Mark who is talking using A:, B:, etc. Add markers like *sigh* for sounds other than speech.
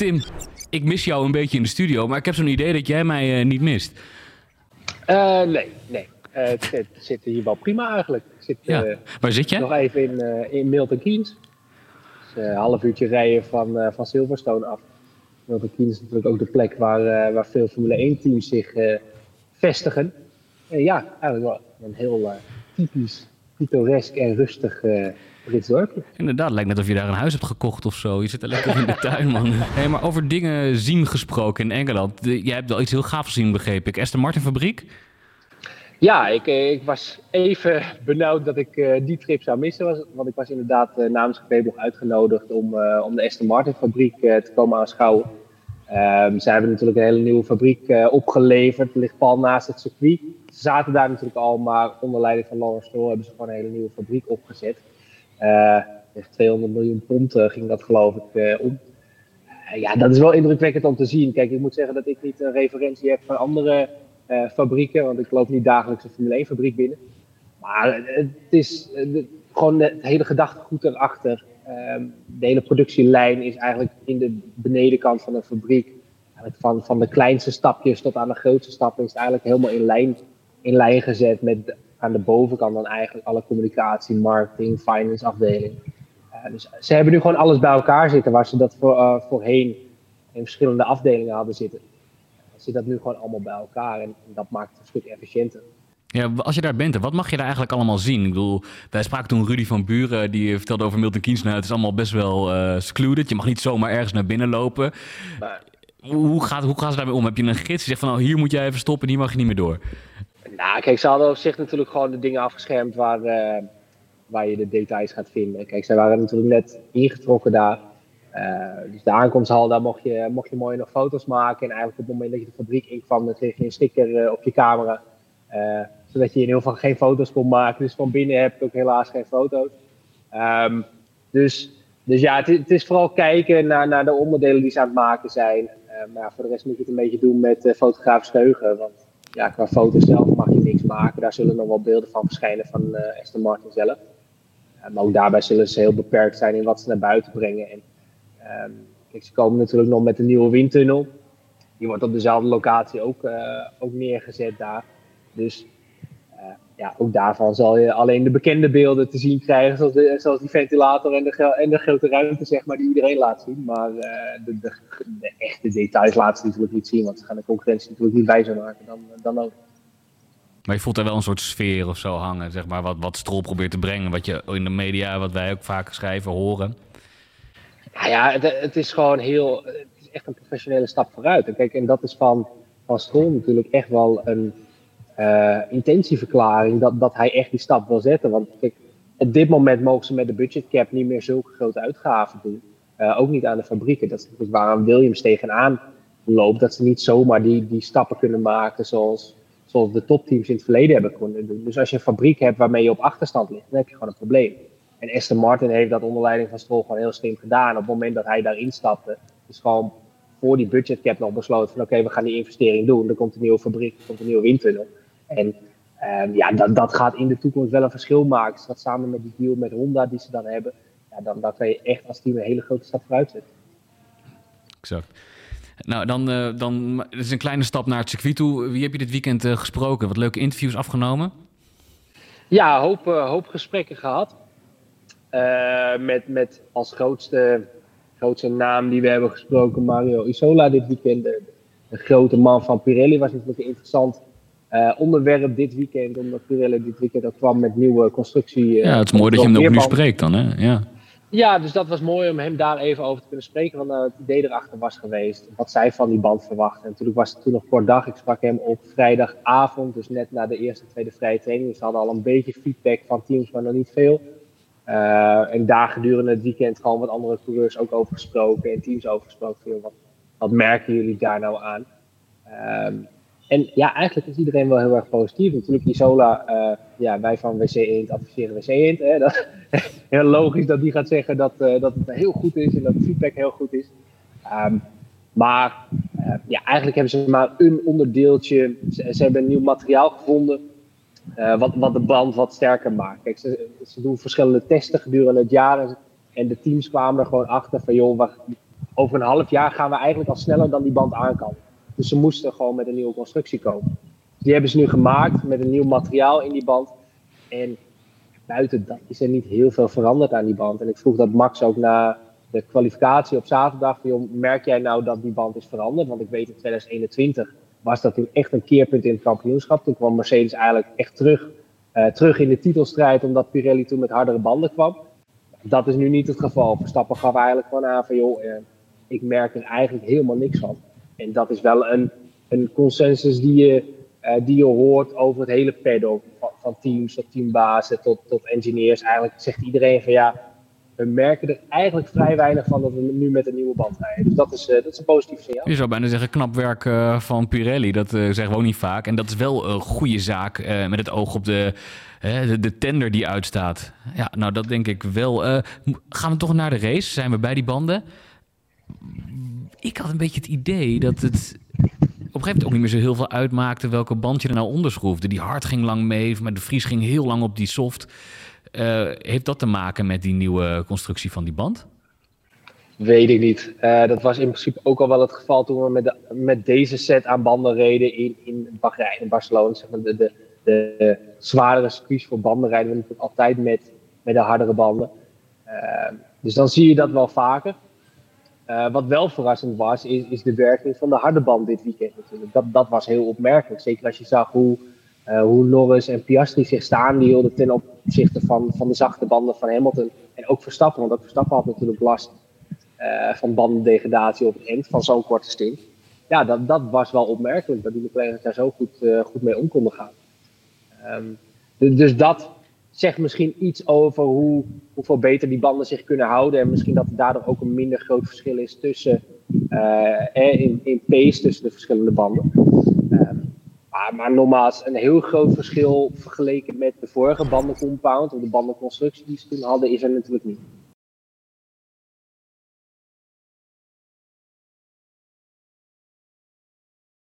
A: Tim, ik mis jou een beetje in de studio, maar ik heb zo'n idee dat jij mij niet mist.
B: nee, nee. het, het, zit hier wel prima eigenlijk. Ik zit,
A: ja. Waar zit je?
B: Nog even in, in Milton Keynes. Dus, een half uurtje rijden van, van Silverstone af. Milton Keynes is natuurlijk ook de plek waar, waar veel Formule 1-teams zich vestigen. ja, eigenlijk wel een heel typisch, pittoresk en rustig
A: Inderdaad, lijkt net of je daar een huis hebt gekocht of zo. Je zit er lekker in de tuin, man. *laughs* Hey, maar over dingen zien gesproken in Engeland. jij hebt wel iets heel gaafs gezien, begreep ik. Aston Martin fabriek?
B: Ja, ik, eh, ik was even benauwd dat ik uh, die trip zou missen. Want ik was inderdaad uh, namens nog uitgenodigd om, uh, om de Aston Martin fabriek te komen aanschouwen. Um, zij hebben natuurlijk een hele nieuwe fabriek opgeleverd. Het ligt pal naast het circuit. Ze zaten daar natuurlijk al, maar onder leiding van Lawrence Stroll hebben ze gewoon een hele nieuwe fabriek opgezet. 200 miljoen pond ging dat geloof ik om. ja, dat is wel indrukwekkend om te zien. Kijk, ik moet zeggen dat ik niet een referentie heb van andere fabrieken, want ik loop niet dagelijks een Formule 1 fabriek binnen. Maar het is gewoon het hele gedachtegoed erachter. Ehm, de hele productielijn is eigenlijk in de benedenkant van de fabriek. Van, van de kleinste stapjes tot aan de grootste stappen is het eigenlijk helemaal in lijn, in lijn gezet met aan de bovenkant dan eigenlijk alle communicatie, marketing, finance afdeling. Uh, dus ze hebben nu gewoon alles bij elkaar zitten waar ze dat voor, uh, voorheen in verschillende afdelingen hadden zitten. Zit dat nu gewoon allemaal bij elkaar en, en dat maakt het een stuk efficiënter.
A: Ja, als je daar bent, wat mag je daar eigenlijk allemaal zien? Ik bedoel, wij spraken toen Rudy van Buren, die vertelde over Milton Keynes. Nou, het is allemaal best wel uh, secluded. Je mag niet zomaar ergens naar binnen lopen. Maar, hoe, gaat, hoe gaan ze daarmee om? Heb je een gids die zegt van, nou, hier moet jij even stoppen en hier mag je niet meer door?
B: Nou, kijk, ze hadden op zich natuurlijk gewoon de dingen afgeschermd waar, uh, waar je de details gaat vinden. Kijk, zij waren natuurlijk net ingetrokken daar. Uh, dus de aankomsthal, daar mocht je, mocht je mooi nog foto's maken. En eigenlijk op het moment dat je de fabriek inkwam, dan kreeg je een sticker op je camera. Zodat je in ieder geval geen foto's kon maken. Dus van binnen heb je ook helaas geen foto's. Um, dus, dus ja, het, is vooral kijken naar, naar de onderdelen die ze aan het maken zijn. Maar voor de rest moet je het een beetje doen met uh, fotografisch geheugen. Want ja, qua foto's zelf mag je niks maken. Daar zullen nog wel beelden van verschijnen van uh, Aston Martin zelf. maar ook daarbij zullen ze heel beperkt zijn in wat ze naar buiten brengen. En, um, kijk, ze komen natuurlijk nog met een nieuwe windtunnel. Die wordt op dezelfde locatie ook, ook neergezet daar. Dus ja, ook daarvan zal je alleen de bekende beelden te zien krijgen, zoals, de, zoals die ventilator en de, en de grote ruimte, zeg maar, die iedereen laat zien. Maar uh, de, de, de, echte details laten ze natuurlijk niet zien, want ze gaan de concurrentie natuurlijk niet wijzer maken dan, dan ook.
A: Maar je voelt er wel een soort sfeer of zo hangen, zeg maar, wat, wat Strol probeert te brengen, wat je in de media, wat wij ook vaak schrijven, horen.
B: Nou ja, het, het is gewoon heel, het is echt een professionele stap vooruit. En kijk, en dat is van, van Strol natuurlijk echt wel een uh, intentieverklaring dat, dat hij echt die stap wil zetten. Want kijk, op dit moment mogen ze met de budgetcap niet meer zulke grote uitgaven doen. Uh, ook niet aan de fabrieken. Dat is natuurlijk waar Williams tegenaan loopt. Dat ze niet zomaar die, die stappen kunnen maken zoals, zoals de topteams in het verleden hebben kunnen doen. Dus als je een fabriek hebt waarmee je op achterstand ligt, dan heb je gewoon een probleem. En Aston Martin heeft dat onder leiding van Stroll gewoon heel slim gedaan. Op het moment dat hij daarin stapte, is gewoon voor die budgetcap nog besloten van oké, we gaan die investering doen. Er komt een nieuwe fabriek, er komt een nieuwe windtunnel. En um, ja, dat, dat gaat in de toekomst wel een verschil maken. Dus dat samen met die deal met Honda die ze dan hebben, ja, dan, dan kan je echt als team een hele grote stap vooruit zetten.
A: Exact. Nou, dan, uh, dan is een kleine stap naar het circuit toe. Wie heb je dit weekend uh, gesproken? Wat leuke interviews afgenomen?
B: Ja, hoop, uh, hoop gesprekken gehad. met, met als grootste, grootste naam die we hebben gesproken Mario Isola dit weekend. De, de grote man van Pirelli was natuurlijk interessant uh, onderwerp dit weekend, omdat Pirelli dit weekend ook kwam met nieuwe constructie. Uh,
A: ja, het is mooi dat je hem ook nu spreekt dan, hè? Ja.
B: ja, dus dat was mooi om hem daar even over te kunnen spreken, want uh, het idee erachter was geweest, wat zij van die band verwachten. En natuurlijk was het toen nog kort dag, ik sprak hem op vrijdagavond, dus net na de eerste en tweede vrije training. Dus ze hadden al een beetje feedback van teams, maar nog niet veel. en daar gedurende het weekend gewoon wat andere coureurs ook over gesproken en teams over gesproken. Wat, wat merken jullie daar nou aan? Um, en ja, eigenlijk is iedereen wel heel erg positief. Natuurlijk, Isola, uh, ja, wij van WC Eend adviseren WC Eend. Hè, dat, *laughs* heel logisch dat die gaat zeggen dat, uh, dat het heel goed is en dat de feedback heel goed is. Um, maar uh, ja, eigenlijk hebben ze maar een onderdeeltje. Ze, hebben een nieuw materiaal gevonden. wat, wat de band wat sterker maakt. Kijk, ze, ze doen verschillende testen gedurende het jaar. En de teams kwamen er gewoon achter van, joh, over een half jaar gaan we eigenlijk al sneller dan die band aan kan. Dus ze moesten gewoon met een nieuwe constructie komen. Die hebben ze nu gemaakt met een nieuw materiaal in die band. En buiten dat is er niet heel veel veranderd aan die band. En ik vroeg dat Max ook na de kwalificatie op zaterdag. Merk jij nou dat die band is veranderd? Want ik weet in 2021 was dat toen echt een keerpunt in het kampioenschap. Toen kwam Mercedes eigenlijk echt terug, uh, terug in de titelstrijd, omdat Pirelli toen met hardere banden kwam. Dat is nu niet het geval. Verstappen gaf eigenlijk gewoon aan van joh, uh, ik merk er eigenlijk helemaal niks van. En dat is wel een, een consensus die je, uh, die je hoort over het hele paddock. Van, teams tot teambazen tot, tot engineers. Eigenlijk zegt iedereen van ja, we merken er eigenlijk vrij weinig van dat we nu met een nieuwe band rijden. Dus dat is, uh, dat is een positief signaal.
A: Je zou bijna zeggen knap werk uh, van Pirelli. Dat zeggen we ook niet vaak. En dat is wel een goede zaak met het oog op de, de, de, tender die uitstaat. Ja, nou dat denk ik wel. gaan we toch naar de race? Zijn we bij die banden? Ik had een beetje het idee dat het op een gegeven moment ook niet meer zo heel veel uitmaakte welke band je er nou onder schroefde. Die hard ging lang mee, maar de Vries ging heel lang op die soft. Uh, heeft dat te maken met die nieuwe constructie van die band?
B: Weet ik niet. Uh, dat was in principe ook al wel het geval toen we met, de, met deze set aan banden reden in, in Bahrein, in Barcelona. Zeg maar de, de, de zwaardere circuits voor banden rijden we natuurlijk altijd met, met de hardere banden. Uh, dus dan zie je dat wel vaker. Wat wel verrassend was, is, is de werking van de harde band dit weekend natuurlijk. Dat, dat was heel opmerkelijk. Zeker als je zag hoe uh, hoe Norris en Piastri zich staan, die hielden ten opzichte van, van de zachte banden van Hamilton. En ook Verstappen, want ook Verstappen had natuurlijk last uh, van bandendegradatie op het eind van zo'n korte stint. Ja, dat, dat was wel opmerkelijk, dat die collega's daar zo goed, goed mee om konden gaan. Um, dus, dus dat zegt misschien iets over hoe, hoeveel beter die banden zich kunnen houden. En misschien dat er daardoor ook een minder groot verschil is tussen, in, in pace tussen de verschillende banden. Um, maar, maar nogmaals, een heel groot verschil vergeleken met de vorige bandencompound of de bandenconstructie die ze toen hadden, is er natuurlijk niet.